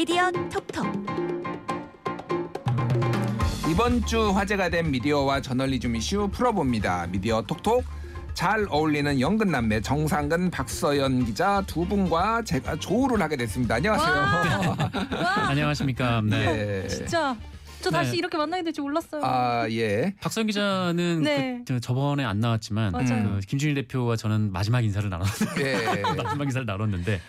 미디어 톡톡 이번 주 화제가 된 미디어와 저널리즘 이슈 풀어봅니다. 미디어 톡톡 잘 어울리는 연근 남매 정상근 박서연 기자 두 분과 제가 조우를 하게 됐습니다. 안녕하세요. 와 안녕하십니까. 네. 네. 진짜 저 다시 네. 이렇게 만나게 될줄 몰랐어요. 아 예. 박선 기자는 네. 그, 저 저번에 안 나왔지만 맞아요. 그 김준일 대표와 저는 마지막 인사를 나눴는데 예. 마지막 인사를 나눴는데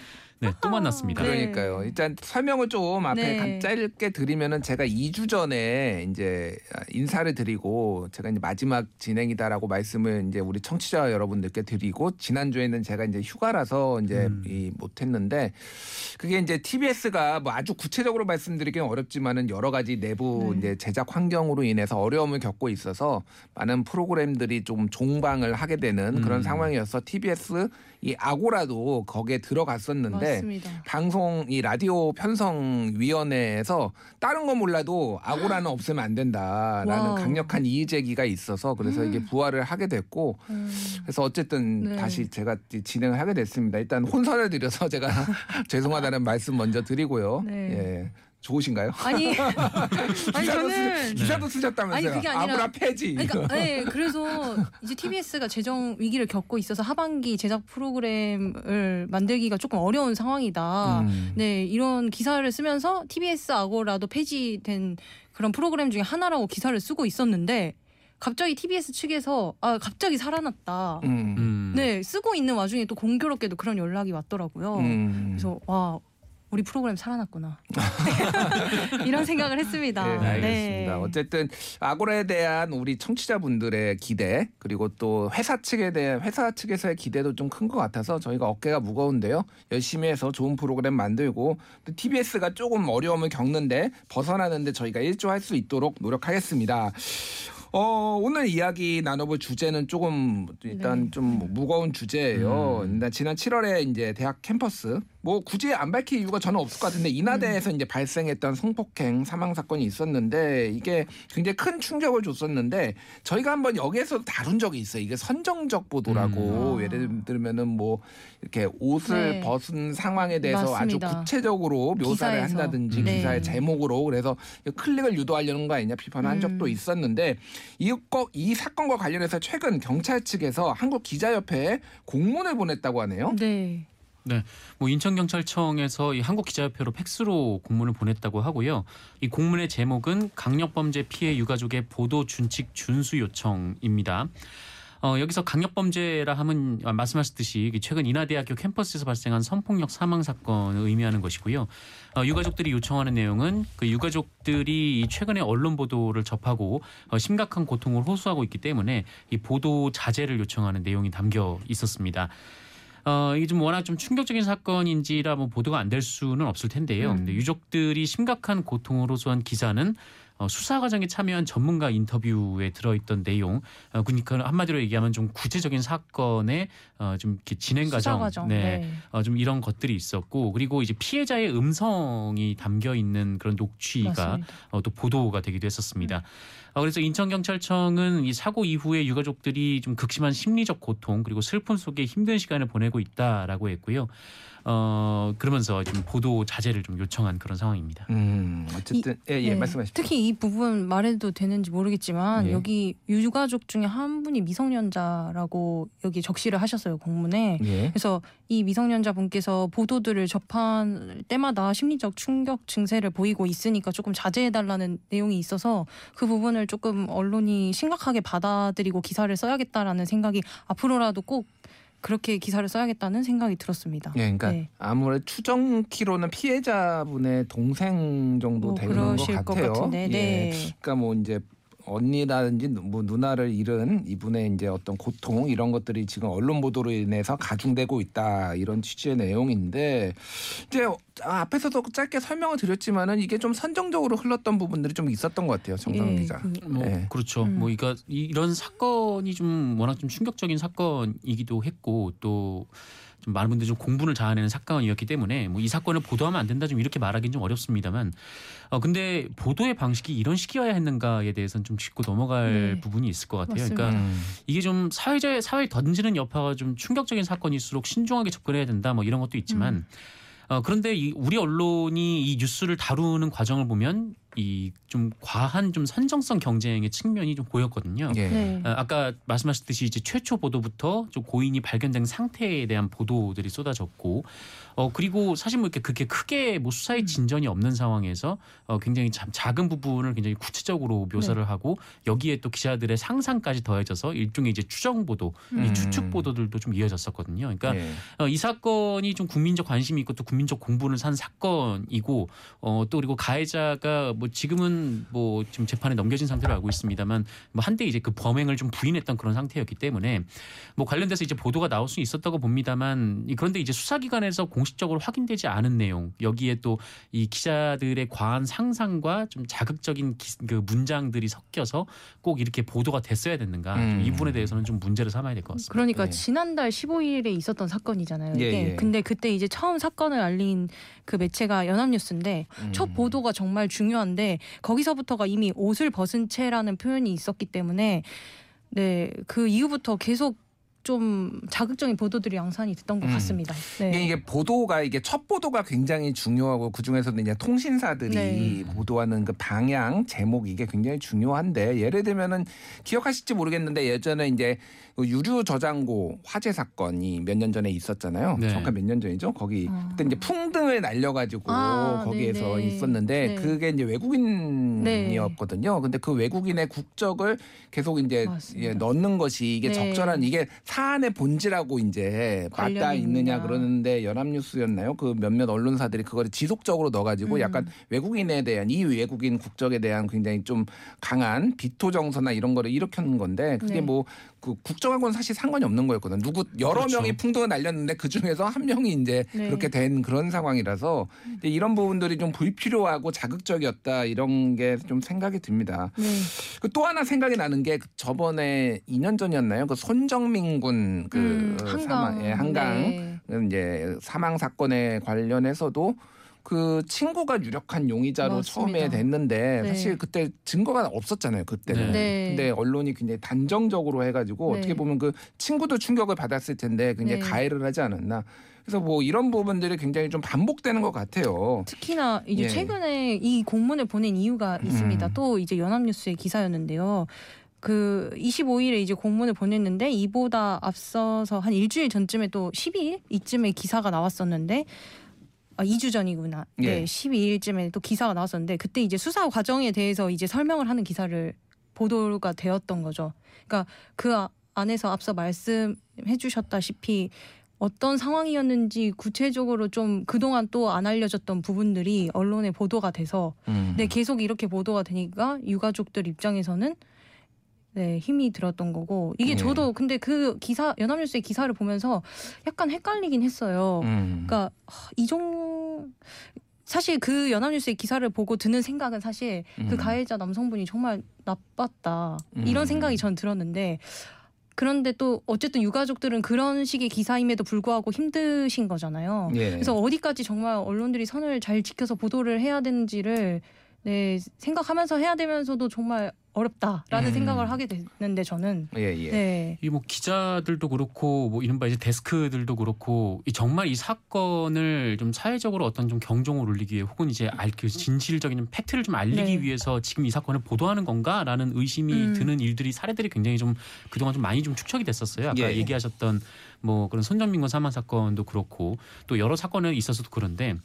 네, 또 만났습니다. 네. 그러니까요. 일단 설명을 좀 앞에 네. 간- 짧게 드리면은 제가 2주 전에 이제 인사를 드리고 제가 이제 마지막 진행이다라고 말씀을 이제 우리 청취자 여러분들께 드리고 지난주에는 제가 이제 휴가라서 이제 음. 이 못 했는데 그게 이제 TBS가 뭐 아주 구체적으로 말씀드리기는 어렵지만은 여러 가지 내부 네. 이제 제작 환경으로 인해서 어려움을 겪고 있어서 많은 프로그램들이 좀 종방을 하게 되는 그런 음. 상황이어서 TBS 이 아고라도 거기에 들어갔었는데 맞습니다. 방송 이 라디오 편성 위원회에서 다른 건 몰라도 아고라는 없으면 안 된다라는 wow. 강력한 이의 제기가 있어서 그래서 이게 부활을 하게 됐고 음. 그래서 어쨌든 네. 다시 제가 이 진행을 하게 됐습니다. 일단 혼선을 드려서 제가 죄송하다는 말씀 먼저 드리고요. 네. 예. 좋으신가요? 아니 아니 기사도, 저는 쓰, 기사도 쓰셨다면서요? 아니, 그게 아니라- 아고라 폐지. 그러니까 네, 그래서 이제 TBS가 재정 위기를 겪고 있어서 하반기 제작 프로그램을 만들기가 조금 어려운 상황이다. 음. 네, 이런 기사를 쓰면서 TBS 아고라도 폐지된 그런 프로그램 중에 하나라고 기사를 쓰고 있었는데 갑자기 TBS 측에서 아 갑자기 살아났다. 음. 음. 네, 쓰고 있는 와중에 또 공교롭게도 그런 연락이 왔더라고요. 음. 그래서 와 우리 프로그램 살아났구나 이런 생각을 했습니다. 네, 알겠습니다. 네. 어쨌든 아고라에 대한 우리 청취자분들의 기대 그리고 또 회사 측에 대한 회사 측에서의 기대도 좀 큰 것 같아서 저희가 어깨가 무거운데요. 열심히 해서 좋은 프로그램 만들고 또 TBS가 조금 어려움을 겪는데 벗어나는데 저희가 일조할 수 있도록 노력하겠습니다. 어, 오늘 이야기 나눠볼 주제는 조금 일단 네. 좀 무거운 주제예요. 음. 지난 7월에 이제 대학 캠퍼스 뭐 굳이 안 밝힐 이유가 저는 없을 것 같은데 인하대에서 이제 발생했던 성폭행 사망 사건이 있었는데 이게 굉장히 큰 충격을 줬었는데 저희가 한번 여기에서 다룬 적이 있어요. 이게 선정적 보도라고 음. 예를 들면은 뭐 이렇게 옷을 네. 벗은 상황에 대해서 맞습니다. 아주 구체적으로 묘사를 기사에서. 한다든지 네. 기사의 제목으로 그래서 클릭을 유도하려는 거 아니냐 비판을 한 적도 음. 있었는데 이 거 이 사건과 관련해서 최근 경찰 측에서 한국 기자협회에 공문을 보냈다고 하네요. 네. 뭐 인천 경찰청에서 이 한국 기자협회로 팩스로 공문을 보냈다고 하고요. 이 공문의 제목은 강력범죄 피해 유가족의 보도 준칙 준수 요청입니다. 어, 여기서 강력범죄라 하면 아, 말씀하셨듯이 최근 인하대학교 캠퍼스에서 발생한 성폭력 사망 사건을 의미하는 것이고요. 어, 유가족들이 요청하는 내용은 그 유가족들이 이 최근에 언론 보도를 접하고 어, 심각한 고통을 호소하고 있기 때문에 이 보도 자제를 요청하는 내용이 담겨 있었습니다. 어, 이게 좀 워낙 좀 충격적인 사건인지라 뭐 보도가 안 될 수는 없을 텐데요. 음. 근데 유족들이 심각한 고통을 호소한 기사는 어, 수사 과정에 참여한 전문가 인터뷰에 들어있던 내용, 어, 그러니까 한마디로 얘기하면 좀 구체적인 사건의 어, 좀 이렇게 진행 수사 과정, 과정. 네, 네. 어, 좀 이런 것들이 있었고, 그리고 이제 피해자의 음성이 담겨 있는 그런 녹취가 맞습니다. 어, 또 보도가 되기도 했었습니다. 어, 그래서 인천경찰청은 이 사고 이후에 유가족들이 좀 극심한 심리적 고통 그리고 슬픔 속에 힘든 시간을 보내고 있다라고 했고요. 어, 그러면서 좀 보도 자제를 좀 요청한 그런 상황입니다. 음, 어쨌든 예, 예, 네. 말씀하십시오. 특히 이 부분 말해도 되는지 모르겠지만 예. 여기 유가족 중에 한 분이 미성년자라고 여기 적시를 하셨어요 공문에. 예. 그래서 이 미성년자 분께서 보도들을 접할 때마다 심리적 충격 증세를 보이고 있으니까 조금 자제해달라는 내용이 있어서 그 부분을 조금 언론이 심각하게 받아들이고 기사를 써야겠다라는 생각이 앞으로라도 꼭 그렇게 기사를 써야겠다는 생각이 들었습니다. 예, 그러니까 네. 아무래도 추정 키로는 피해자분의 동생 정도 뭐 되는 것 그러실 것 같아요. 같은데, 예. 네. 그러니까 뭐 이제 언니라든지 뭐 누나를 잃은 이분의 이제 어떤 고통 이런 것들이 지금 언론 보도로 인해서 가중되고 있다 이런 취지의 내용인데 이제 앞에서도 짧게 설명을 드렸지만은 이게 좀 선정적으로 흘렀던 부분들이 좀 있었던 것 같아요 정상 예, 기자. 그- 뭐 네. 그렇죠. 음. 뭐 이거 이런 사건이 좀 워낙 좀 충격적인 사건이기도 했고 또 좀 많은 분들이 좀 공분을 자아내는 사건이었기 때문에 뭐 이 사건을 보도하면 안 된다 좀 이렇게 말하기는 좀 어렵습니다만 어 근데 보도의 방식이 이런 식이어야 했는가에 대해서는 좀 짚고 넘어갈 네. 부분이 있을 것 같아요. 맞습니다. 그러니까 음. 이게 좀 사회제 사회에 던지는 여파가 좀 충격적인 사건일수록 신중하게 접근해야 된다 뭐 이런 것도 있지만 음. 어, 그런데 이 우리 언론이 이 뉴스를 다루는 과정을 보면 이 좀 과한 좀 선정성 경쟁의 측면이 좀 보였거든요. 예. 네. 어, 아까 말씀하셨듯이 이제 최초 보도부터 좀 고인이 발견된 상태에 대한 보도들이 쏟아졌고, 어 그리고 사실 뭐 이렇게 그렇게 크게 뭐 수사의 진전이 없는 상황에서 어 굉장히 참 작은 부분을 굉장히 구체적으로 묘사를 하고 여기에 또 기자들의 상상까지 더해져서 일종의 이제 추정 보도, 음. 이 추측 보도들도 좀 이어졌었거든요. 그러니까 예. 어, 이 사건이 좀 국민적 관심이 있고 또 국민적 공분을 산 사건이고 어, 또 그리고 가해자가 뭐 지금은 뭐 지금 재판에 넘겨진 상태로 알고 있습니다만 뭐 한때 이제 그 범행을 좀 부인했던 그런 상태였기 때문에 뭐 관련돼서 이제 보도가 나올 수 있었다고 봅니다만 이 그런데 이제 수사기관에서 공식적으로 확인되지 않은 내용 여기에 또 이 기자들의 과한 상상과 좀 자극적인 기, 그 문장들이 섞여서 꼭 이렇게 보도가 됐어야 됐는가 음. 이 부분에 대해서는 좀 문제를 삼아야 될 것 같습니다. 그러니까 예. 지난달 15일에 있었던 사건이잖아요. 예, 이게. 예. 근데 그때 이제 처음 사건을 알린 그 매체가 연합뉴스인데 음. 첫 보도가 정말 중요한 데 거기서부터가 이미 옷을 벗은 채라는 표현이 있었기 때문에 네 그 이후부터 계속 좀 자극적인 보도들이 양산이 됐던 것 음. 같습니다. 이게, 네. 이게 보도가 이게 첫 보도가 굉장히 중요하고 그 중에서도 이제 통신사들이 네. 보도하는 그 방향 제목 이게 굉장히 중요한데 예를 들면은 기억하실지 모르겠는데 예전에 이제 그 유류 저장고 화재 사건이 몇 년 전에 있었잖아요. 네. 정확한 몇 년 전이죠? 거기 어. 그때 이제 풍등을 날려가지고 아, 거기에서 네네. 있었는데 네. 그게 이제 외국인이었거든요. 근데 그 외국인의 국적을 계속 이제 맞습니다. 예, 넣는 것이 이게 네. 적절한 이게 사안의 본질하고 이제 맞닿아 있느냐. 그러는데 연합뉴스였나요? 그 몇몇 언론사들이 그거를 지속적으로 넣어가지고 음. 약간 외국인에 대한 이 외국인 국적에 대한 굉장히 좀 강한 비토 정서나 이런 거를 일으켰는 건데 그게 네. 뭐 그 국적하고는 사실 상관이 없는 거였거든. 요 누구 여러 그렇죠. 명이 풍등을 날렸는데 그 중에서 한 명이 이제 네. 그렇게 된 그런 상황이라서 이제 이런 부분들이 좀 불필요하고 자극적이었다 이런 게 좀 생각이 듭니다. 네. 그또 하나 생각이 나는 게 저번에 2년 전이었나요? 그 손정민 군그 음, 한강. 사망, 예, 한강 네. 이제 사망 사건에 관련해서도 그 친구가 유력한 용의자로 맞습니다. 처음에 됐는데 네. 사실 그때 증거가 없었잖아요. 그때는. 네. 근데 언론이 굉장히 단정적으로 해가지고 네. 어떻게 보면 그 친구도 충격을 받았을 텐데 굉장히 네. 가해를 하지 않았나. 그래서 뭐 이런 부분들이 굉장히 좀 반복되는 것 같아요. 특히나 이제 예. 최근에 이 공문을 보낸 이유가 있습니다. 음. 또 이제 연합뉴스의 기사였는데요. 그 25일에 이제 공문을 보냈는데 이보다 앞서서 한 일주일 전쯤에 또 12일 이쯤에 기사가 나왔었는데 아 2주 전이구나. 네, 예. 12일쯤에 또 기사가 나왔었는데 그때 이제 수사 과정에 대해서 이제 설명을 하는 기사를 보도가 되었던 거죠. 그러니까 그 아- 안에서 앞서 말씀해 주셨다시피 어떤 상황이었는지 구체적으로 좀 그동안 또 안 알려졌던 부분들이 언론에 보도가 돼서 음. 네, 계속 이렇게 보도가 되니까 유가족들 입장에서는 네, 힘이 들었던 거고 이게 네. 저도 근데 그 기사 연합뉴스의 기사를 보면서 약간 헷갈리긴 했어요. 음. 그러니까 하, 이종 사실 그 연합뉴스의 기사를 보고 드는 생각은 사실 그 음. 가해자 남성분이 정말 나빴다 이런 음. 생각이 전 들었는데 그런데 또 어쨌든 유가족들은 그런 식의 기사임에도 불구하고 힘드신 거잖아요. 예. 그래서 어디까지 정말 언론들이 선을 잘 지켜서 보도를 해야 되는지를 네, 생각하면서 해야 되면서도 정말 어렵다라는 음. 생각을 하게 됐는데 저는 예, 예. 네. 이 뭐 기자들도 그렇고 뭐 이른바 이제 데스크들도 그렇고 이 정말 이 사건을 좀 사회적으로 어떤 좀 경종을 울리기 위해 혹은 이제 알그 진실적인 팩트를 좀 알리기 네. 위해서 지금 이 사건을 보도하는 건가라는 의심이 음. 드는 일들이 사례들이 굉장히 좀 그동안 좀 많이 좀 축적이 됐었어요. 아까 예. 얘기하셨던 뭐 그런 손정민군 사망 사건도 그렇고 또 여러 사건은 있어서도 그런데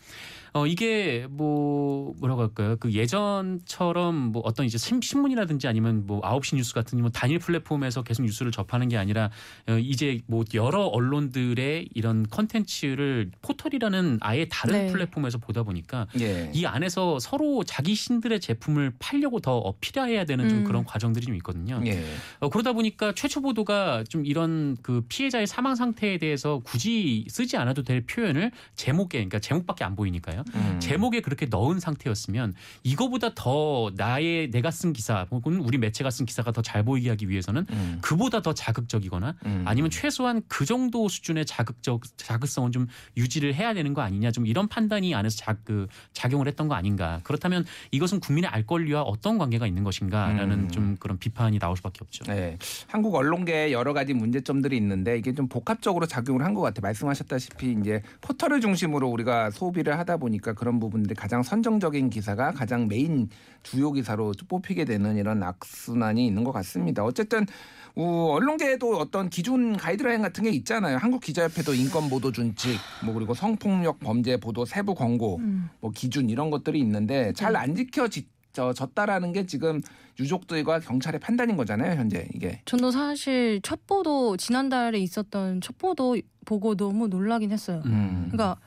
어 이게 뭐 뭐라고 할까요? 그 예전처럼 뭐 어떤 이제 신- 신문이라든지 아니면 뭐 9시 뉴스 같은 뭐 단일 플랫폼에서 계속 뉴스를 접하는 게 아니라 어 이제 뭐 여러 언론들의 이런 컨텐츠를 포털이라는 아예 다른 네. 플랫폼에서 보다 보니까 예. 이 안에서 서로 자기 신들의 제품을 팔려고 더 어필해야 되는 좀 음. 그런 과정들이 좀 있거든요. 예. 어, 그러다 보니까 최초 보도가 좀 이런 그 피해자의 사망 상 태에 대해서 굳이 쓰지 않아도 될 표현을 제목에 그러니까 제목밖에 안 보이니까요. 음. 제목에 그렇게 넣은 상태였으면 이거보다 더 나의 내가 쓴 기사 혹은 우리 매체가 쓴 기사가 더 잘 보이게 하기 위해서는 음. 그보다 더 자극적이거나 음. 아니면 최소한 그 정도 수준의 자극적 자극성은 좀 유지를 해야 되는 거 아니냐 좀 이런 판단이 안에서 자, 그 작용을 했던 거 아닌가 그렇다면 이것은 국민의 알 권리와 어떤 관계가 있는 것인가라는 음. 좀 그런 비판이 나올 수밖에 없죠. 네. 한국 언론계에 여러 가지 문제점들이 있는데 이게 좀 복합 복합적으로 작용을 한 것 같아요. 말씀하셨다시피 이제 포털을 중심으로 우리가 소비를 하다 보니까 그런 부분들이 가장 선정적인 기사가 가장 메인 주요 기사로 뽑히게 되는 이런 악순환이 있는 것 같습니다. 어쨌든 어, 언론계에도 어떤 기준 가이드라인 같은 게 있잖아요. 한국 기자협회도 인권 보도 준칙, 뭐 그리고 성폭력 범죄 보도 세부 권고, 음. 뭐 기준 이런 것들이 있는데 잘 안 지켜 졌다라는 게 지금 유족들과 경찰의 판단인 거잖아요. 현재 이게. 저도 사실 첫 보도 지난달에 있었던 첫 보도 보고 너무 놀라긴 했어요. 음. 그러니까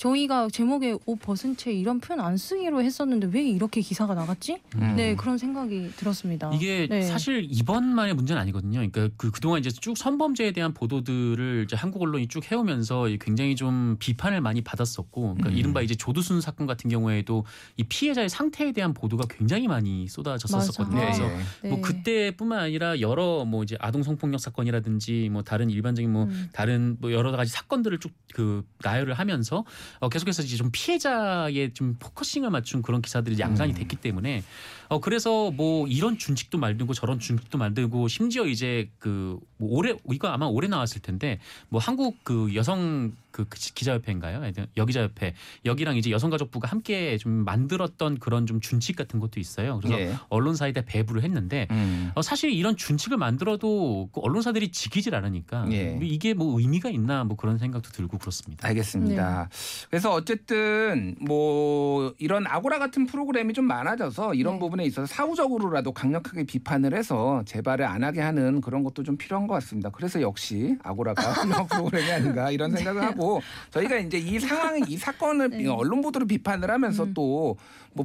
저희가 제목에 옷 벗은 채 이런 표현 안 쓰기로 했었는데 왜 이렇게 기사가 나갔지? 음. 네 그런 생각이 들었습니다. 이게 네. 사실 이번만의 문제는 아니거든요. 그러니까 그 그동안 이제 쭉 성범죄에 대한 보도들을 이제 한국 언론이 쭉 해오면서 굉장히 좀 비판을 많이 받았었고, 그러니까 음. 이른바 이제 조두순 사건 같은 경우에도 이 피해자의 상태에 대한 보도가 굉장히 많이 쏟아졌었거든요. 그래서. 네. 뭐 그때뿐만 아니라 여러 뭐 이제 아동 성폭력 사건이라든지 뭐 다른 일반적인 뭐 음. 다른 뭐 여러 가지 사건들을 쭉 그 나열을 하면서 어 계속해서 이제 좀 피해자의 좀 focusing을 맞춘 그런 기사들이 양산이 음. 됐기 때문에 어 그래서 뭐 이런 준칙도 만들고 저런 준칙도 만들고 심지어 이제 그 뭐 올해 이거 아마 올해 나왔을 텐데 뭐 한국 그 여성 그 기자협회인가요? 하여튼 여기자협회 여기랑 이제 여성가족부가 함께 좀 만들었던 그런 좀 준칙 같은 것도 있어요. 그래서 예. 언론사에다 배부를 했는데 음. 어, 사실 이런 준칙을 만들어도 그 언론사들이 지키질 않으니까 예. 뭐 이게 뭐 의미가 있나 뭐 그런 생각도 들고 그렇습니다. 알겠습니다. 그래서 어쨌든 뭐 이런 아고라 같은 프로그램이 좀 많아져서 이런 네. 부분에 있어서 사후적으로라도 강력하게 비판을 해서 재발을 안 하게 하는 그런 것도 좀 필요한 것 같습니다. 그래서 역시 아고라가 훌륭한 프로그램이 아닌가 이런 생각을 하고 저희가 이제 이 상황, 이 사건을 네. 언론 보도로 비판을 하면서 음. 또뭐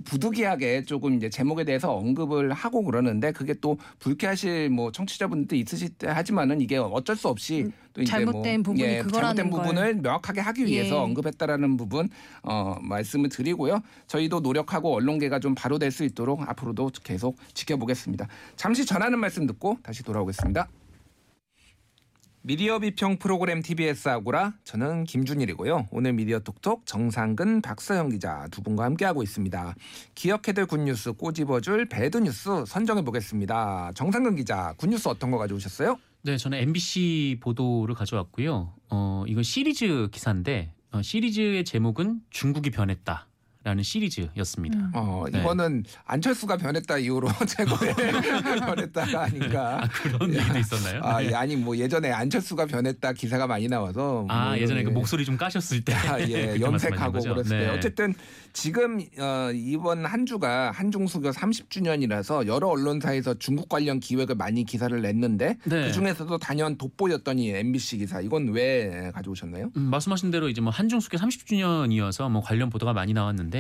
부득이하게 조금 이제 제목에 대해서 언급을 하고 그러는데 그게 또 불쾌하실 뭐 청취자분들도 있으실 때 하지만은 이게 어쩔 수 없이 음, 또 이제 잘못된 뭐 부분이 예, 그거라는 잘못된 걸. 부분을 명확하게 하기 위해서 예. 언급했다라는 부분 어, 말씀을 드리고요. 저희도 노력하고 언론계가 좀 바로 될 수 있도록 앞으로도 계속 지켜보겠습니다. 잠시 전하는 말씀 듣고 다시 돌아오겠습니다. 미디어 비평 프로그램 TBS 아고라 저는 김준일이고요. 오늘 미디어 톡톡 정상근 박서영 기자 두 분과 함께하고 있습니다. 기억해둘 good news 꼬집어줄 bad news 선정해 보겠습니다. 정상근 기자 good news 어떤 거 가져오셨어요? 네, 저는 MBC 보도를 가져왔고요. 어, 이건 시리즈 기사인데 어, 시리즈의 제목은 중국이 변했다. 라는 시리즈였습니다. 음. 어, 네. 이거는 안철수가 변했다 이후로 최고의 변했다가 아닌가. 아, 그런 얘기도 있었나요? 아, 네. 예, 아니 뭐 예전에 안철수가 변했다 기사가 많이 나와서 아, 뭐 예전에 그 예. 목소리 좀 까셨을 때 아, 예, 염색하고? 그랬을 때 네. 어쨌든 지금 어, 이번 한 주가 한중 수교 30주년이라서 여러 언론사에서 중국 관련 기획을 많이 기사를 냈는데 네. 그 중에서도 단연 돋보였더니 MBC 기사 이건 왜 가져오셨나요? 음, 말씀하신 대로 이제 뭐 한중 수교 30주년이어서 뭐 관련 보도가 많이 나왔는데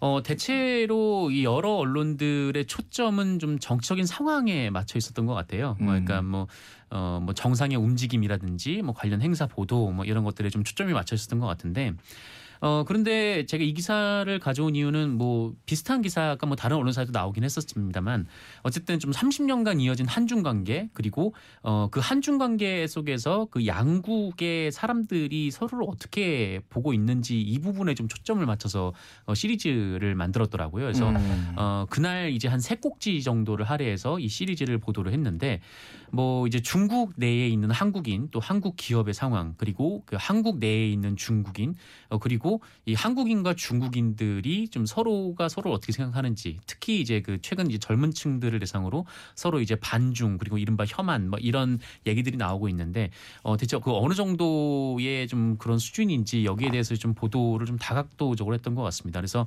어 대체로 이 여러 언론들의 초점은 좀 정치적인 상황에 맞춰 있었던 것 같아요. 뭐 음. 그러니까 뭐 어, 뭐 정상의 움직임이라든지 뭐 관련 행사 보도 뭐 이런 것들에 좀 초점이 맞춰 있었던 것 같은데 어 그런데 제가 이 기사를 가져온 이유는 뭐 비슷한 기사가 뭐 다른 언론사에도 나오긴 했었습니다만 어쨌든 좀 30년간 이어진 한중 관계 그리고 어 그 한중 관계 속에서 그 양국의 사람들이 서로를 어떻게 보고 있는지 이 부분에 좀 초점을 맞춰서 어 시리즈를 만들었더라고요. 그래서 음. 어 그날 이제 한 세 꼭지 정도를 할애해서 이 시리즈를 보도를 했는데 뭐 이제 중국 내에 있는 한국인 또 한국 기업의 상황 그리고 그 한국 내에 있는 중국인 어 그리고 이 한국인과 중국인들이 좀 서로가 서로 어떻게 생각하는지 특히 이제 그 최근 이제 젊은 층들을 대상으로 서로 이제 반중 그리고 이른바 혐한 뭐 이런 얘기들이 나오고 있는데 어 대체 그 어느 정도의 좀 그런 수준인지 여기에 대해서 좀 보도를 좀 다각도적으로 했던 것 같습니다. 그래서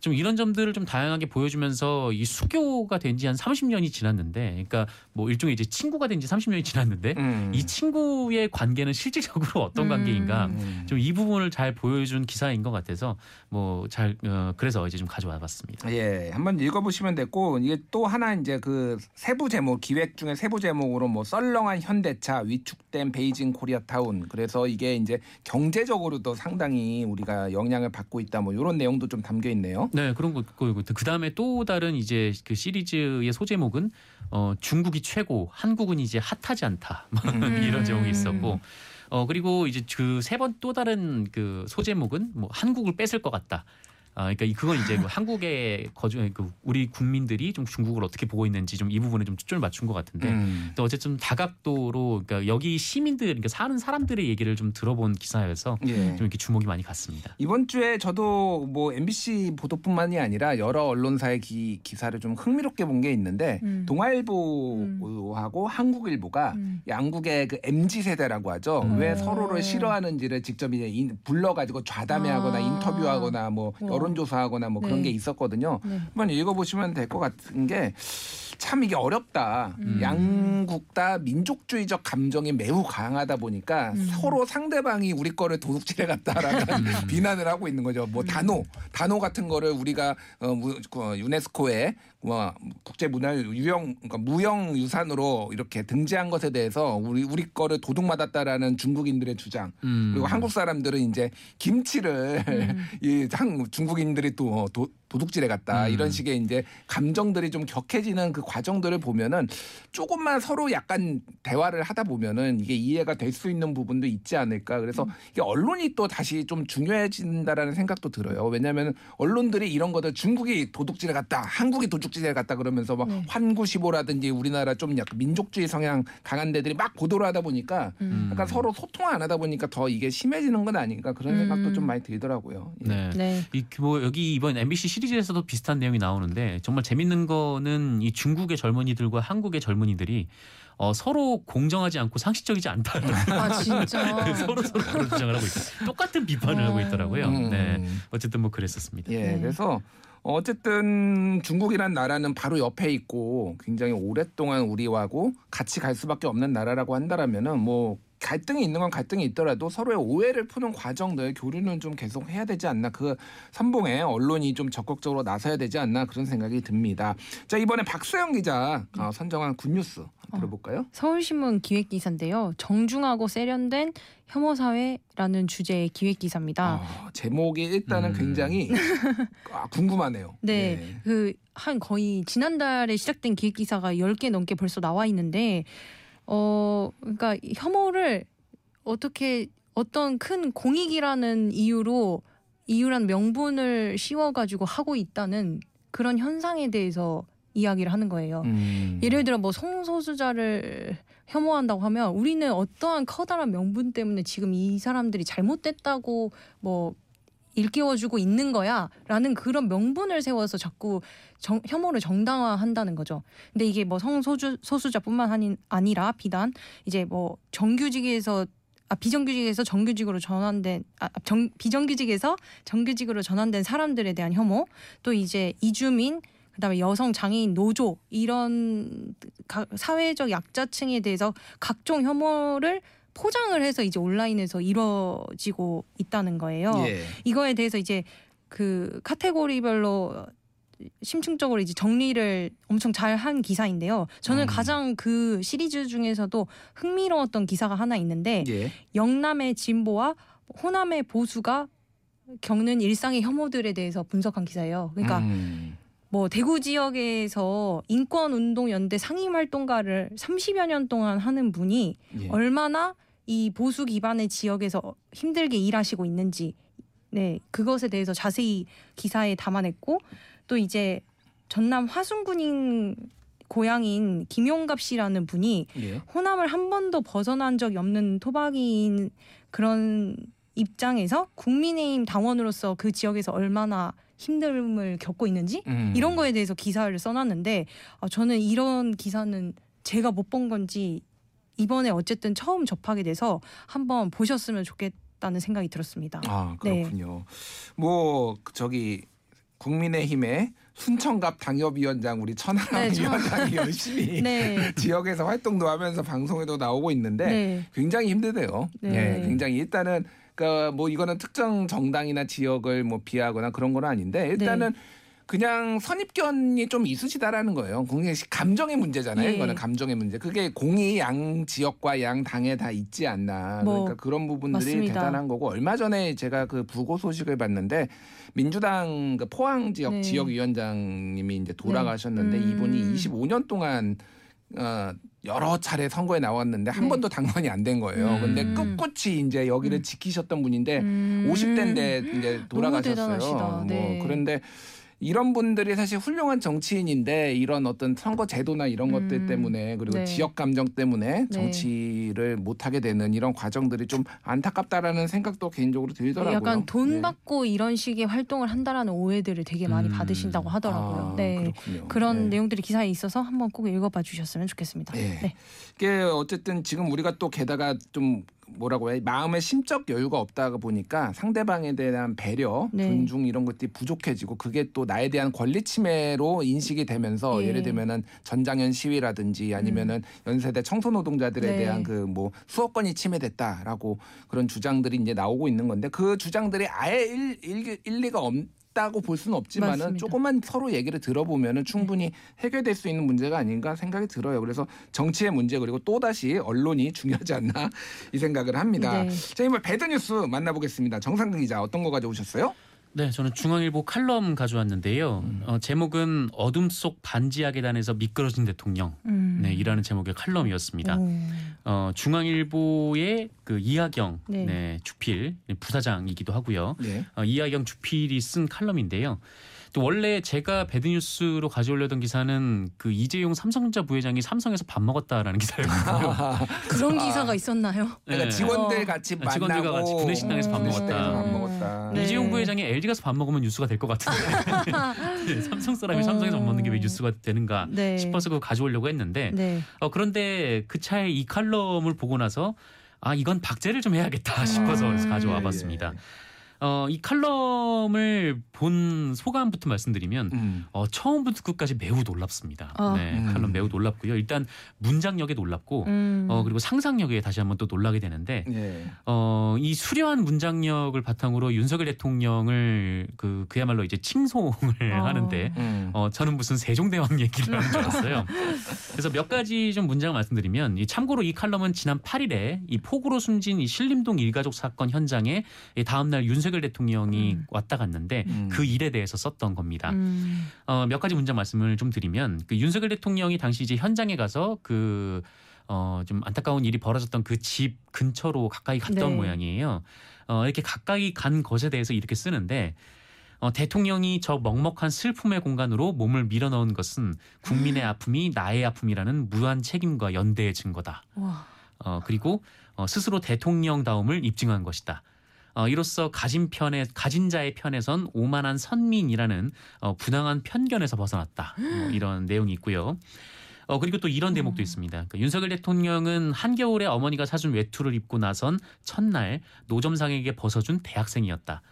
좀 이런 점들을 좀 다양하게 보여주면서 이 수교가 된 지 한 30년이 지났는데 그러니까 뭐 일종의 이제 친구가 된 지 30년이 지났는데 음. 이 친구의 관계는 실질적으로 어떤 음. 관계인가 음. 좀이 부분을 잘 보여준 기사 인 것 같아서 뭐잘 어, 그래서 이제 좀 가져와 봤습니다. 예, 한번 읽어보시면 됐고 이게 또 하나 이제 그 세부 제목 기획 중에 세부 제목으로 뭐 썰렁한 현대차 위축된 베이징 코리아타운 그래서 이게 이제 경제적으로도 상당히 우리가 영향을 받고 있다 뭐 이런 내용도 좀 담겨 있네요. 네 그런 거고 그 다음에 또 다른 이제 그 시리즈의 소제목은 어, 중국이 최고 한국은 이제 핫하지 않다 음. 이런 제목이 있었고 어 그리고 이제 그 세 번 또 다른 그 소제목은 뭐 한국을 뺏을 것 같다. 아, 그러니까 이- 그건 이제 그 한국의 거주 그 우리 국민들이 좀 중국을 어떻게 보고 있는지 좀 이 부분에 좀 초점을 맞춘 것 같은데 음. 또 어쨌든 다각도로 그러니까 여기 시민들 그러니까 사는 사람들의 얘기를 좀 들어본 기사여서 예. 좀 이렇게 주목이 많이 갔습니다. 이번 주에 저도 뭐 MBC 보도뿐만이 아니라 여러 언론사의 기, 기사를 좀 흥미롭게 본 게 있는데 음. 동아일보하고 한국일보가 음. 양국의 그 MZ 세대라고 하죠. 음. 왜 서로를 싫어하는지를 직접 이제 인- 불러가지고 좌담회하거나 아. 인터뷰하거나 뭐 우와. 여론조사하거나 뭐 그런 네. 게 있었거든요. 네. 한번 읽어보시면 될 것 같은 게 참 이게 어렵다. 음. 양국 다 민족주의적 감정이 매우 강하다 보니까 음. 서로 상대방이 우리 거를 도둑질해 갔다라는 음. 비난을 하고 있는 거죠. 뭐 음. 단호, 단호 같은 거를 우리가 어, 무, 그 유네스코에 뭐 국제 문화 유형 그러니까 무형 유산으로 이렇게 등재한 것에 대해서 우리 우리 거를 도둑 맞았다라는 중국인들의 주장. 음. 그리고 한국 사람들은 이제 김치를 음. 이한 중국인들이 또 도, 도둑질해 갔다 음. 이런 식의 이제 감정들이 좀 격해지는 그 과정들을 보면은 조금만 서로 약간 대화를 하다 보면은 이게 이해가 될 수 있는 부분도 있지 않을까 그래서 이게 언론이 또 다시 좀 중요해진다라는 생각도 들어요 왜냐하면 언론들이 이런 것들 중국이 도둑질해 갔다 한국이 도둑 질해 갔다 그러면서 막 네. 환구시보라든지 우리나라 좀 약간 민족주의 성향 강한 데들이 막 보도를 하다 보니까 음. 약간 서로 소통 안 하다 보니까 더 이게 심해지는 건 아닌가 그런 생각도 음. 좀 많이 들더라고요. 예. 네. 네. 이뭐 여기 이번 MBC 시리즈에서도 비슷한 내용이 나오는데 정말 재밌는 거는 이 중국의 젊은이들과 한국의 젊은이들이 어, 서로 공정하지 않고 상식적이지 않다는 아 진짜. 서로 서로 그런 주장을 하고 있어요. 똑같은 비판을 어. 하고 있더라고요. 음. 네. 어쨌든 뭐 그랬었습니다. 예, 네. 그래서 어쨌든 중국이란 나라는 바로 옆에 있고 굉장히 오랫동안 우리하고 같이 갈 수밖에 없는 나라라고 한다라면은 뭐 갈등이 있는 건 갈등이 있더라도 서로의 오해를 푸는 과정들 교류는 좀 계속 해야 되지 않나 그 선봉에 언론이 좀 적극적으로 나서야 되지 않나 그런 생각이 듭니다. 자 이번에 박수영 기자 어, 선정한 굿뉴스 들어볼까요? 서울신문 기획 기사인데요. 정중하고 세련된 혐오 사회라는 주제의 기획 기사입니다. 아, 제목이 일단은 음. 굉장히 아, 궁금하네요. 네. 예. 그한 거의 지난달에 시작된 기획 기사가 10개 넘게 벌써 나와 있는데 어 그러니까 혐오를 어떻게 어떤 큰 공익이라는 이유로 이유란 명분을 씌워 가지고 하고 있다는 그런 현상에 대해서 이야기를 하는 거예요. 음. 예를 들어 뭐 성소수자를 혐오한다고 하면 우리는 어떠한 커다란 명분 때문에 지금 이 사람들이 잘못됐다고 뭐 일깨워주고 있는 거야라는 그런 명분을 세워서 자꾸 정, 혐오를 정당화한다는 거죠. 근데 이게 뭐 성소수 소수자뿐만 아니, 아니라 비단 이제 뭐 정규직에서 아 비정규직에서 정규직으로 전환된 아 정, 비정규직에서 정규직으로 전환된 사람들에 대한 혐오 또 이제 이주민 그다음에 여성 장애인 노조 이런 가- 사회적 약자층에 대해서 각종 혐오를 포장을 해서 이제 온라인에서 이루어지고 있다는 거예요. 예. 이거에 대해서 이제 그 카테고리별로 심층적으로 이제 정리를 엄청 잘 한 기사인데요. 저는 음. 가장 그 시리즈 중에서도 흥미로웠던 기사가 하나 있는데 예. 영남의 진보와 호남의 보수가 겪는 일상의 혐오들에 대해서 분석한 기사예요. 그러니까 음. 뭐 대구 지역에서 인권 운동 연대 상임 활동가를 30여 년 동안 하는 분이 예. 얼마나 이 보수 기반의 지역에서 힘들게 일하시고 있는지 네 그것에 대해서 자세히 기사에 담아냈고 또 이제 전남 화순군인 고향인 김용갑 씨라는 분이 예. 호남을 한 번도 벗어난 적이 없는 토박이인 그런 입장에서 국민의힘 당원으로서 그 지역에서 얼마나 힘듦을 겪고 있는지 음. 이런 거에 대해서 기사를 써놨는데 아, 저는 이런 기사는 제가 못 본 건지 이번에 어쨌든 처음 접하게 돼서 한번 보셨으면 좋겠다는 생각이 들었습니다. 아 네. 그렇군요. 뭐 저기 국민의힘의 순천갑 당협위원장 우리 천하람 네, 저- 위원장이 열심히 네, 지역에서 활동도 하면서 방송에도 나오고 있는데 네, 굉장히 힘들대요. 네. 예, 굉장히 일단은 그러니까 뭐 이거는 특정 정당이나 지역을 뭐 비하거나 그런 건 아닌데 일단은 네. 그냥 선입견이 좀 있으시다라는 거예요. 국민의 감정의 문제잖아요. 예. 이거는 감정의 문제. 그게 공이 양 지역과 양 당에 다 있지 않나. 뭐, 그러니까 그런 부분들이 맞습니다. 대단한 거고 얼마 전에 제가 그 부고 소식을 봤는데 민주당 그 포항 지역 네. 지역위원장님이 이제 돌아가셨는데 네. 음. 이분이 25년 동안 어, 여러 차례 선거에 나왔는데 한 네. 번도 당선이 안 된 거예요. 음. 근데 꿋꿋이 이제 여기를 음. 지키셨던 분인데 음. 50대인데 이제 돌아가셨어요. 뭐 네. 그런데 이런 분들이 사실 훌륭한 정치인인데 이런 어떤 선거 제도나 이런 것들 음. 때문에 그리고 네. 지역 감정 때문에 네. 정치를 못 하게 되는 이런 과정들이 좀 안타깝다라는 생각도 개인적으로 들더라고요. 약간 돈 네. 받고 이런 식의 활동을 한다라는 오해들을 되게 많이 음. 받으신다고 하더라고요. 아, 네. 그렇군요. 그런 네. 내용들이 기사에 있어서 한번 꼭 읽어봐 주셨으면 좋겠습니다. 네. 네. 이게 어쨌든 지금 우리가 또 게다가 좀 뭐라고 해 마음의 심적 여유가 없다가 보니까 상대방에 대한 배려, 네. 존중 이런 것들이 부족해지고 그게 또 나에 대한 권리 침해로 인식이 되면서 예. 예를 들면은 전장현 시위라든지 아니면은 연세대 청소 노동자들에 네. 대한 그 뭐 수호권이 침해됐다라고 그런 주장들이 이제 나오고 있는 건데 그 주장들이 아예 일, 일, 일리가 없 다고 볼 수는 없지만은 맞습니다. 조금만 서로 얘기를 들어보면은 충분히 해결될 수 있는 문제가 아닌가 생각이 들어요. 그래서 정치의 문제 그리고 또 다시 언론이 중요하지 않나 이 생각을 합니다. 네. 자, 이번 배드 뉴스 만나보겠습니다. 정상근 기자 어떤 거 가져오셨어요? 네, 저는 중앙일보 칼럼 가져왔는데요. 음. 어, 제목은 어둠 속 반지하 계단에서 미끄러진 대통령. 음. 네, 이라는 제목의 칼럼이었습니다. 오. 어, 중앙일보의 그 이하경 네. 네. 주필 부사장이기도 하고요. 네. 어, 이하경 주필이 쓴 칼럼인데요. 또 원래 제가 배드뉴스로 가져오려던 기사는 그 이재용 삼성전자 부회장이 삼성에서 밥 먹었다라는 기사였거든요. 그런 아. 기사가 있었나요? 그러니까 네. 직원들 같이 아, 직원들과 만나고 같이 구내식당에서 밥 음. 먹었다. 구 먹었다. 네. 이재용 부회장이 LG 가서 밥 먹으면 뉴스가 될 것 같은데 네, 삼성 사람이 삼성에서 밥 먹는 게 왜 뉴스가 되는가 네. 싶어서 그거 가져오려고 했는데 네. 어, 그런데 그 차에 이 칼럼을 보고 나서 아 이건 박제를 좀 해야겠다 싶어서 음. 가져와 예, 봤습니다. 어, 이 칼럼을 본 소감부터 말씀드리면 음. 어, 처음부터 끝까지 매우 놀랍습니다. 아. 네, 음. 칼럼 매우 놀랍고요. 일단 문장력에 놀랍고 음. 어, 그리고 상상력에 다시 한번 또 놀라게 되는데 예. 어, 이 수려한 문장력을 바탕으로 윤석열 대통령을 그 그야말로 이제 칭송을 어. 하는데 음. 어, 저는 무슨 세종대왕 얘기를 하는 줄 알았어요. 그래서 몇 가지 좀 문장을 말씀드리면 이 참고로 이 칼럼은 지난 8일에 이 폭우로 숨진 이 신림동 일가족 사건 현장에 이 다음 날 윤석열 대통령이 음. 왔다 갔는데 음. 그 일에 대해서 썼던 겁니다. 음. 어, 몇 가지 문장 말씀을 좀 드리면 그 윤석열 대통령이 당시 이제 현장에 가서 그 어, 좀 안타까운 일이 벌어졌던 그 집 근처로 가까이 갔던 네. 모양이에요. 어, 이렇게 가까이 간 것에 대해서 이렇게 쓰는데 어, 대통령이 저 먹먹한 슬픔의 공간으로 몸을 밀어넣은 것은 국민의 아픔이 나의 아픔이라는 무한 책임과 연대의 증거다. 와. 어, 그리고 어, 스스로 대통령다움을 입증한 것이다. 어, 이로써 가진 편에 가진 자의 편에선 오만한 선민이라는 어, 부당한 편견에서 벗어났다. 뭐 이런 내용이 있고요. 어, 그리고 또 이런 대목도 음. 있습니다. 그러니까 윤석열 대통령은 한겨울에 어머니가 사준 외투를 입고 나선 첫날 노점상에게 벗어준 대학생이었다.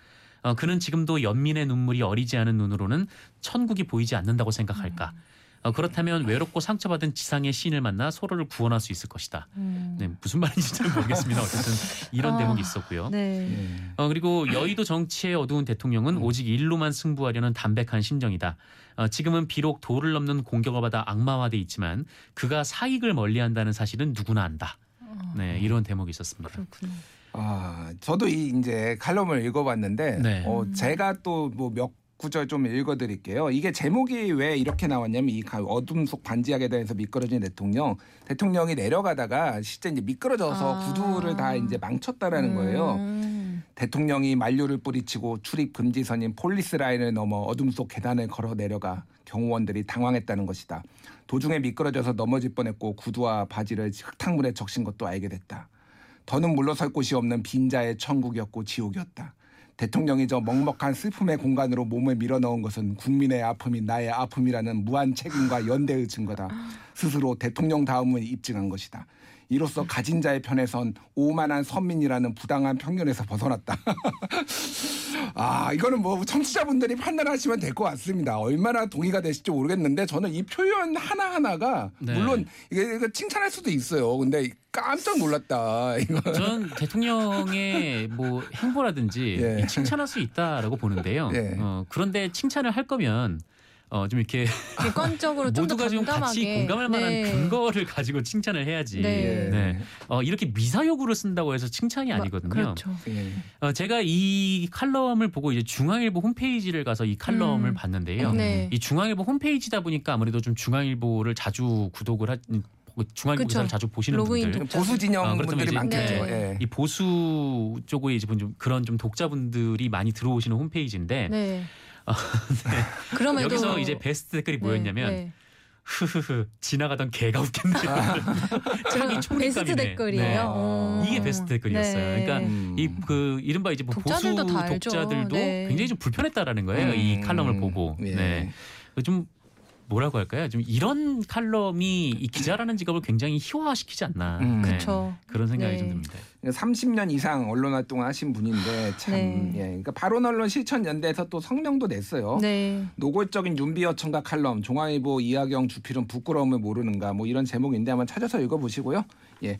어, 그는 지금도 연민의 눈물이 어리지 않은 눈으로는 천국이 보이지 않는다고 생각할까? 어, 그렇다면 외롭고 상처받은 지상의 시인을 만나 서로를 구원할 수 있을 것이다. 음. 네, 무슨 말인지 잘 모르겠습니다. 어쨌든 이런 아, 대목이 있었고요. 네. 예. 어, 그리고 여의도 정치의 어두운 대통령은 음. 오직 일로만 승부하려는 담백한 심정이다. 어, 지금은 비록 도를 넘는 공격을 받아 악마화돼 있지만 그가 사익을 멀리한다는 사실은 누구나 안다. 어, 네, 이런 대목이 있었습니다. 그렇군요. 아, 저도 이 이제 칼럼을 읽어봤는데, 네. 어, 음. 제가 또 뭐 몇 구절 좀 읽어드릴게요. 이게 제목이 왜 이렇게 나왔냐면 이 가- 어둠 속 반지하 계단에서 미끄러진 대통령, 대통령이 내려가다가 실제 이제 미끄러져서 아. 구두를 다 이제 망쳤다라는 거예요. 음. 대통령이 만류를 뿌리치고 출입 금지선인 폴리스 라인을 넘어 어둠 속 계단을 걸어 내려가 경호원들이 당황했다는 것이다. 도중에 미끄러져서 넘어질 뻔했고 구두와 바지를 흙탕물에 적신 것도 알게 됐다. 더는 물러설 곳이 없는 빈자의 천국이었고 지옥이었다. 대통령이 저 먹먹한 슬픔의 공간으로 몸을 밀어넣은 것은 국민의 아픔이 나의 아픔이라는 무한 책임과 연대의 증거다. 스스로 대통령 다음을 입증한 것이다. 이로써 가진 자의 편에선 오만한 선민이라는 부당한 편견에서 벗어났다. 아, 이거는 뭐 청취자분들이 판단하시면 될 것 같습니다. 얼마나 동의가 되실지 모르겠는데 저는 이 표현 하나하나가 네. 물론 이게 칭찬할 수도 있어요. 근데 깜짝 놀랐다. 이거. 전 대통령의 뭐 행보라든지 예. 칭찬할 수 있다라고 보는데요. 예. 어, 그런데 칭찬을 할 거면 어, 좀 이렇게 객관적으로 모두가 좀 같이 공감할 만한 네. 근거를 가지고 칭찬을 해야지. 네. 네. 어, 이렇게 미사역으로 쓴다고 해서 칭찬이 아니거든요. 그렇죠. 예. 어, 제가 이 칼럼을 보고 이제 중앙일보 홈페이지를 가서 이 칼럼을 음. 봤는데요. 네. 이 중앙일보 홈페이지다 보니까 아무래도 좀 중앙일보를 자주 구독을 하 중앙일보 그쵸. 기사를 자주 보시는 분들. 보수 진영 아, 그렇다면 분들이 많겠죠. 네. 예. 이 보수 쪽에 이제 좀 그런 좀 독자분들이 많이 들어오시는 홈페이지인데 네. 그럼에도 여기서 이제 베스트 댓글이 네, 뭐였냐면 네. 흐흐흐 지나가던 개가 웃겠네요. 차기 총리감이네. 베스트 댓글이에요. 네. 어. 이게 베스트 댓글이었어요. 네. 그러니까 음. 이그 이른바 이제 뭐 보수 독자들도 다 알죠. 독자들도 네. 굉장히 좀 불편했다라는 거예요. 이 음. 칼럼을 보고. 예. 네. 좀 뭐라고 할까요? 좀 이런 칼럼이 이 기자라는 직업을 굉장히 희화화시키지 않나. 음. 네. 그렇죠. 그런 생각이 네. 좀 듭니다. 30년 이상 언론 활동을 하신 분인데 참 네. 예. 그러니까 바른 언론 실천 연대에서 또 성명도 냈어요. 네. 노골적인 윤비 어 청각 칼럼 중앙일보 이하경 주필은 부끄러움을 모르는가 뭐 이런 제목인데 한번 찾아서 읽어보시고요. 예.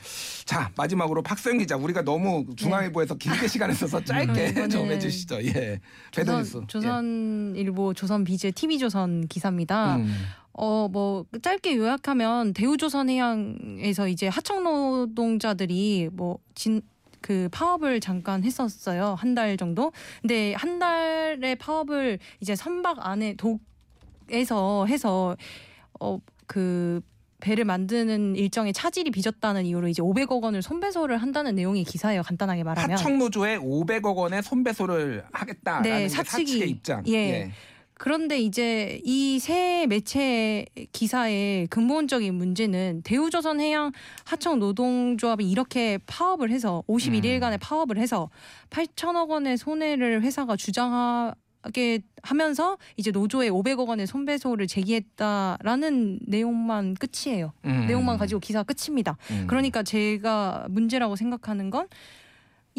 자 마지막으로 박소영 기자 우리가 너무 중앙일보에서 길게 시간을 써서 짧게 음, 좀 해주시죠. 예. 조선, 조선일보, 조선비즈, TV조선 기사입니다. 음. 어, 뭐, 짧게 요약하면, 대우조선해양에서 이제 하청 노동자들이 뭐, 진, 그 파업을 잠깐 했었어요. 한 달 정도. 근데 한 달의 파업을 이제 선박 안에 독에서 해서, 어, 그, 배를 만드는 일정에 차질이 빚었다는 이유로 이제 500억 원을 손배소를 한다는 내용의 기사예요. 간단하게 말하면. 하청노조에 500억 원의 손배소를 하겠다라는 네, 게 사측이- 사측의 입장. 예. 그런데 이제 이새 매체 기사의 근본적인 문제는 대우조선 해양 하청 노동조합이 이렇게 파업을 해서 51일간의 파업을 해서 8천억 원의 손해를 회사가 주장하게 하면서 이제 노조에 500억 원의 손배소를 제기했다라는 내용만 끝이에요. 음. 내용만 가지고 기사 끝입니다. 음. 그러니까 제가 문제라고 생각하는 건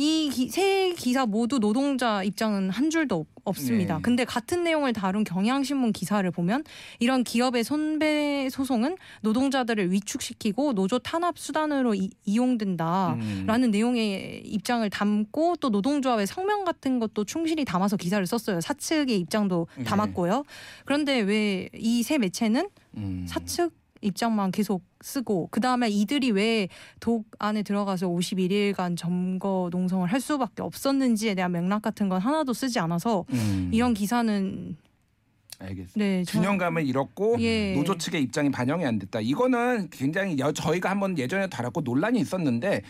이 세 기사 모두 노동자 입장은 한 줄도 없- 없습니다. 네. 근데 같은 내용을 다룬 경향신문 기사를 보면 이런 기업의 손배 소송은 노동자들을 위축시키고 노조 탄압 수단으로 이, 용된다 음. 라는 내용의 입장을 담고 또 노동조합의 성명 같은 것도 충실히 담아서 기사를 썼어요. 사측의 입장도 네. 담았고요. 그런데 왜 이 세 매체는 음. 사측 입장만 계속 쓰고 그 다음에 이들이 왜 독 안에 들어가서 51일간 점거 농성을 할 수밖에 없었는지에 대한 맥락 같은 건 하나도 쓰지 않아서 음. 이런 기사는 알겠습니다. 네 저- 균형감을 잃었고 예. 노조 측의 입장이 반영이 안 됐다. 이거는 굉장히 여- 저희가 한번 예전에 다뤘고 논란이 있었는데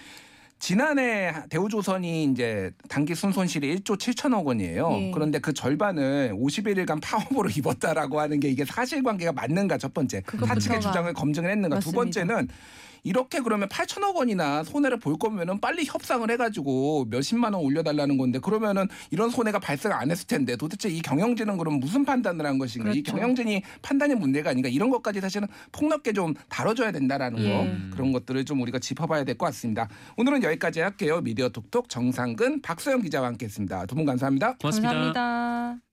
지난해 대우조선이 이제 단기 순손실이 1조 7천억 원이에요. 예. 그런데 그 절반을 51일간 파업으로 입었다라고 하는 게 이게 사실관계가 맞는가 첫 번째. 사측의 주장을 검증을 했는가 두 맞습니다. 번째는 이렇게 그러면 8천억 원이나 손해를 볼 거면은 빨리 협상을 해가지고 몇십만 원 올려달라는 건데 그러면은 이런 손해가 발생 안 했을 텐데 도대체 이 경영진은 그럼 무슨 판단을 한 것인가 이 그렇죠. 경영진이 판단이 문제가 아닌가 이런 것까지 사실은 폭넓게 좀 다뤄줘야 된다라는 예. 거 그런 것들을 좀 우리가 짚어봐야 될 것 같습니다. 오늘은 여기까지 할게요. 미디어 톡톡 정상근 박소영 기자와 함께했습니다. 두 분 감사합니다. 고맙습니다. 감사합니다.